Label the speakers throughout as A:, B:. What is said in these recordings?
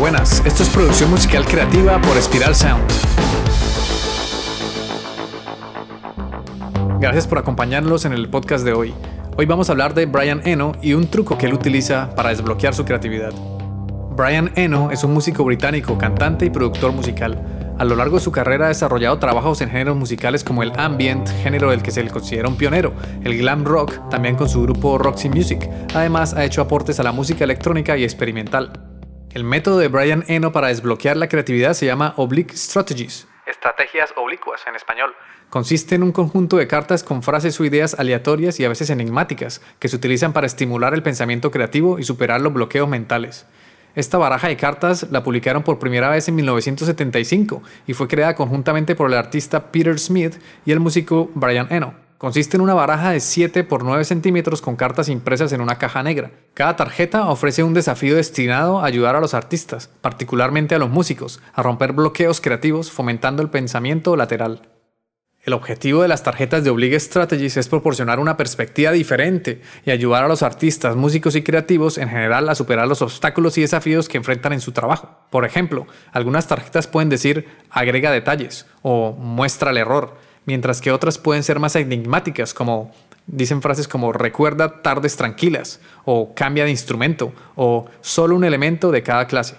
A: buenas. Esto es producción musical creativa por Spiral Sound. Gracias por acompañarnos en el podcast de hoy. Hoy vamos a hablar de Brian Eno y un truco que él utiliza para desbloquear su creatividad. Brian Eno es un músico británico, cantante y productor musical. A lo largo de su carrera ha desarrollado trabajos en géneros musicales como el ambient, género del que se le considera un pionero, el glam rock, también con su grupo Roxy Music. Además, ha hecho aportes a la música electrónica y experimental. El método de Brian Eno para desbloquear la creatividad se llama Oblique Strategies. Estrategias oblicuas en español. Consiste en un conjunto de cartas con frases o ideas aleatorias y a veces enigmáticas que se utilizan para estimular el pensamiento creativo y superar los bloqueos mentales. Esta baraja de cartas la publicaron por primera vez en 1975 y fue creada conjuntamente por el artista Peter Smith y el músico Brian Eno. Consiste en una baraja de 7 por 9 centímetros con cartas impresas en una caja negra. Cada tarjeta ofrece un desafío destinado a ayudar a los artistas, particularmente a los músicos, a romper bloqueos creativos fomentando el pensamiento lateral. El objetivo de las tarjetas de Oblige Strategies es proporcionar una perspectiva diferente y ayudar a los artistas, músicos y creativos en general a superar los obstáculos y desafíos que enfrentan en su trabajo. Por ejemplo, algunas tarjetas pueden decir agrega detalles o muestra el error, mientras que otras pueden ser más enigmáticas como dicen frases como recuerda tardes tranquilas o cambia de instrumento o solo un elemento de cada clase.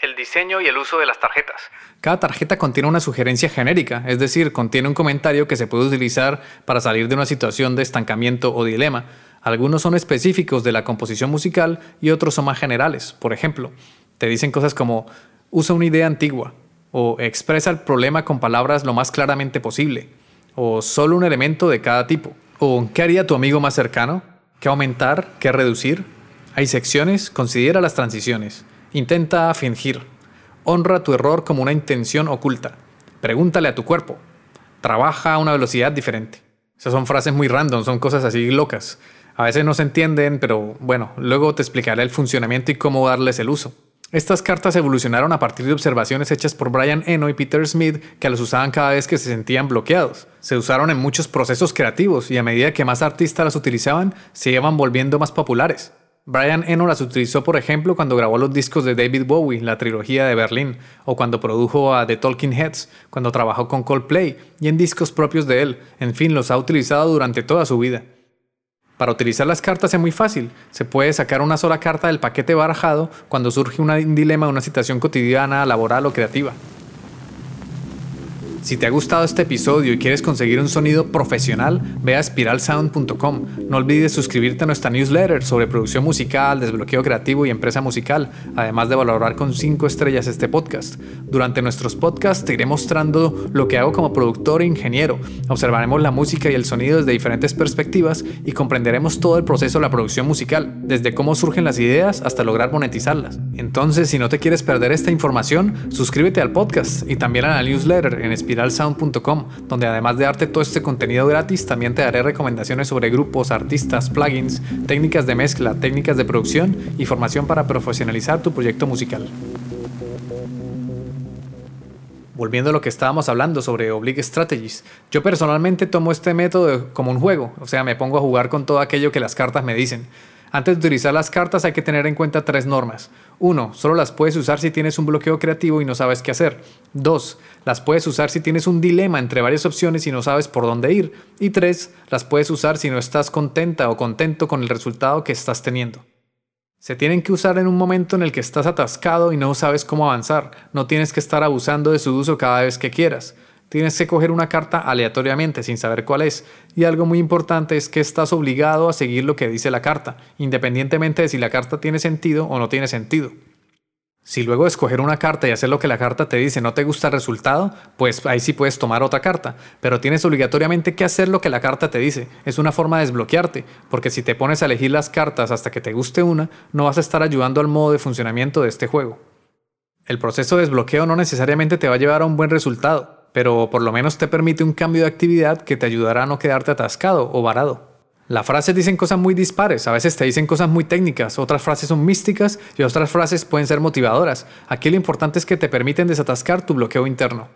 A: El diseño y el uso de las tarjetas. Cada tarjeta contiene una sugerencia genérica, es decir, contiene un comentario que se puede utilizar para salir de una situación de estancamiento o dilema. Algunos son específicos de la composición musical y otros son más generales. Por ejemplo, te dicen cosas como usa una idea antigua o expresa el problema con palabras lo más claramente posible o solo un elemento de cada tipo. O ¿qué haría tu amigo más cercano? ¿Qué aumentar? ¿Qué reducir? Hay secciones, considera las transiciones. Intenta fingir. Honra tu error como una intención oculta. Pregúntale a tu cuerpo. Trabaja a una velocidad diferente. Esas son frases muy random, son cosas así locas. A veces no se entienden, pero bueno, luego te explicaré el funcionamiento y cómo darles el uso. Estas cartas evolucionaron a partir de observaciones hechas por Brian Eno y Peter Smith que las usaban cada vez que se sentían bloqueados. Se usaron en muchos procesos creativos y a medida que más artistas las utilizaban, se iban volviendo más populares. Brian Eno las utilizó, por ejemplo, cuando grabó los discos de David Bowie, la trilogía de Berlín, o cuando produjo a The Talking Heads, cuando trabajó con Coldplay, y en discos propios de él. En fin, los ha utilizado durante toda su vida. Para utilizar las cartas es muy fácil. Se puede sacar una sola carta del paquete barajado cuando surge un dilema, una situación cotidiana, laboral o creativa. Si te ha gustado este episodio y quieres conseguir un sonido profesional, ve a spiralsound.com. No olvides suscribirte a nuestra newsletter sobre producción musical, desbloqueo creativo y empresa musical, además de valorar con 5 estrellas este podcast. Durante nuestros podcasts te iré mostrando lo que hago como productor e ingeniero. Observaremos la música y el sonido desde diferentes perspectivas y comprenderemos todo el proceso de la producción musical, desde cómo surgen las ideas hasta lograr monetizarlas. Entonces, si no te quieres perder esta información, suscríbete al podcast y también a la newsletter en Spiralsound spiralsound.com, donde además de darte todo este contenido gratis, también te daré recomendaciones sobre grupos, artistas, plugins, técnicas de mezcla, técnicas de producción y formación para profesionalizar tu proyecto musical. Volviendo a lo que estábamos hablando sobre Oblique Strategies, yo personalmente tomo este método como un juego, o sea, me pongo a jugar con todo aquello que las cartas me dicen. Antes de utilizar las cartas hay que tener en cuenta tres normas. 1. Solo las puedes usar si tienes un bloqueo creativo y no sabes qué hacer. 2. Las puedes usar si tienes un dilema entre varias opciones y no sabes por dónde ir. Y 3. Las puedes usar si no estás contenta o contento con el resultado que estás teniendo. Se tienen que usar en un momento en el que estás atascado y no sabes cómo avanzar. No tienes que estar abusando de su uso cada vez que quieras. Tienes que coger una carta aleatoriamente sin saber cuál es. Y algo muy importante es que estás obligado a seguir lo que dice la carta, independientemente de si la carta tiene sentido o no tiene sentido. Si luego de escoger una carta y hacer lo que la carta te dice no te gusta el resultado, pues ahí sí puedes tomar otra carta, pero tienes obligatoriamente que hacer lo que la carta te dice. Es una forma de desbloquearte, porque si te pones a elegir las cartas hasta que te guste una, no vas a estar ayudando al modo de funcionamiento de este juego. El proceso de desbloqueo no necesariamente te va a llevar a un buen resultado, pero por lo menos te permite un cambio de actividad que te ayudará a no quedarte atascado o varado. Las frases dicen cosas muy dispares, a veces te dicen cosas muy técnicas, otras frases son místicas y otras frases pueden ser motivadoras. Aquí lo importante es que te permiten desatascar tu bloqueo interno.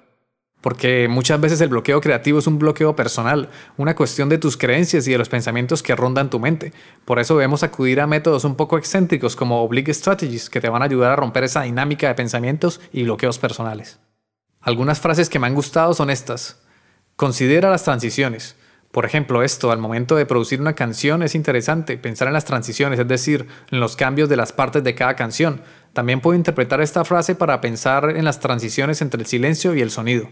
A: Porque muchas veces el bloqueo creativo es un bloqueo personal, una cuestión de tus creencias y de los pensamientos que rondan tu mente. Por eso debemos acudir a métodos un poco excéntricos como Oblique Strategies que te van a ayudar a romper esa dinámica de pensamientos y bloqueos personales. Algunas frases que me han gustado son estas. Considera las transiciones. Por ejemplo, esto, al momento de producir una canción es interesante pensar en las transiciones, es decir, en los cambios de las partes de cada canción. También puedo interpretar esta frase para pensar en las transiciones entre el silencio y el sonido.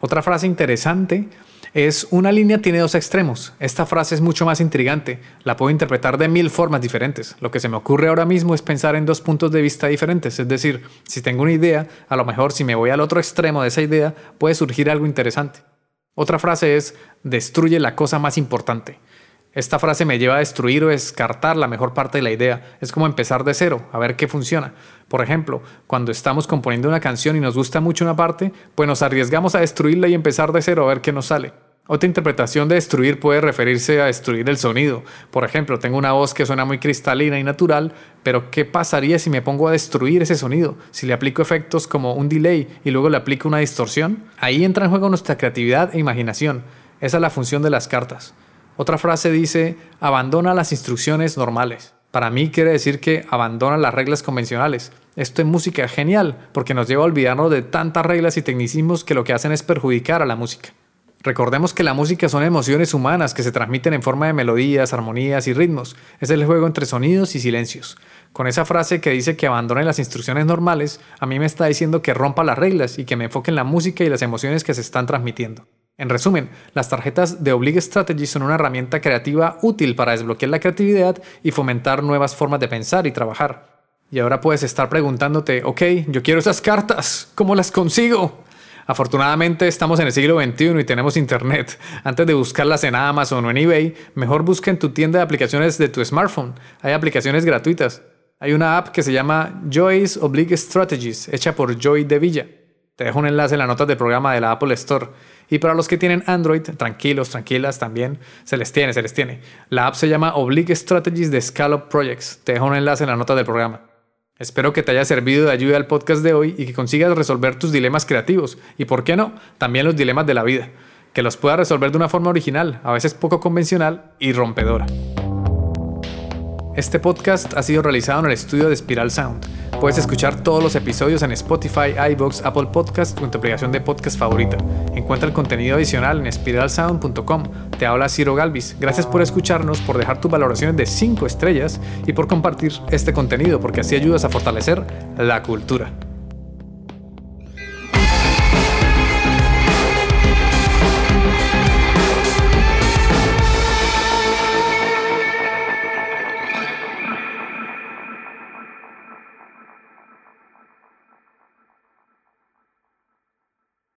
A: Otra frase interesante es una línea tiene dos extremos. Esta frase es mucho más intrigante. La puedo interpretar de mil formas diferentes. Lo que se me ocurre ahora mismo es pensar en dos puntos de vista diferentes. Es decir, si tengo una idea, a lo mejor si me voy al otro extremo de esa idea, puede surgir algo interesante. Otra frase es destruye la cosa más importante. Esta frase me lleva a destruir o descartar la mejor parte de la idea. Es como empezar de cero, a ver qué funciona. Por ejemplo, cuando estamos componiendo una canción y nos gusta mucho una parte, pues nos arriesgamos a destruirla y empezar de cero a ver qué nos sale. Otra interpretación de destruir puede referirse a destruir el sonido. Por ejemplo, tengo una voz que suena muy cristalina y natural, pero ¿qué pasaría si me pongo a destruir ese sonido? Si le aplico efectos como un delay y luego le aplico una distorsión. Ahí entra en juego nuestra creatividad e imaginación. Esa es la función de las cartas. Otra frase dice, abandona las instrucciones normales. Para mí quiere decir que abandona las reglas convencionales. Esto en música genial, porque nos lleva a olvidarnos de tantas reglas y tecnicismos que lo que hacen es perjudicar a la música. Recordemos que la música son emociones humanas que se transmiten en forma de melodías, armonías y ritmos. Es el juego entre sonidos y silencios. Con esa frase que dice que abandone las instrucciones normales, a mí me está diciendo que rompa las reglas y que me enfoque en la música y las emociones que se están transmitiendo. En resumen, las tarjetas de Oblige Strategy son una herramienta creativa útil para desbloquear la creatividad y fomentar nuevas formas de pensar y trabajar. Y ahora puedes estar preguntándote, ok, yo quiero esas cartas, ¿cómo las consigo? Afortunadamente estamos en el siglo XXI y tenemos internet. Antes de buscarlas en Amazon o en eBay, mejor busca en tu tienda de aplicaciones de tu smartphone. Hay aplicaciones gratuitas. Hay una app que se llama Joy's Oblique Strategies, hecha por Joy de Villa. Te dejo un enlace en las notas del programa de la Apple Store. Y para los que tienen Android, tranquilos, tranquilas también, se les tiene, se les tiene. La app se llama Oblique Strategies de Scallop Projects. Te dejo un enlace en la nota del programa. Espero que te haya servido de ayuda el podcast de hoy y que consigas resolver tus dilemas creativos y, por qué no, también los dilemas de la vida. Que los puedas resolver de una forma original, a veces poco convencional y rompedora. Este podcast ha sido realizado en el estudio de Spiral Sound. Puedes escuchar todos los episodios en Spotify, iBox, Apple Podcast o en tu aplicación de podcast favorita. Encuentra el contenido adicional en spiralsound.com. Te habla Ciro Galvis. Gracias por escucharnos, por dejar tus valoraciones de 5 estrellas y por compartir este contenido, porque así ayudas a fortalecer la cultura.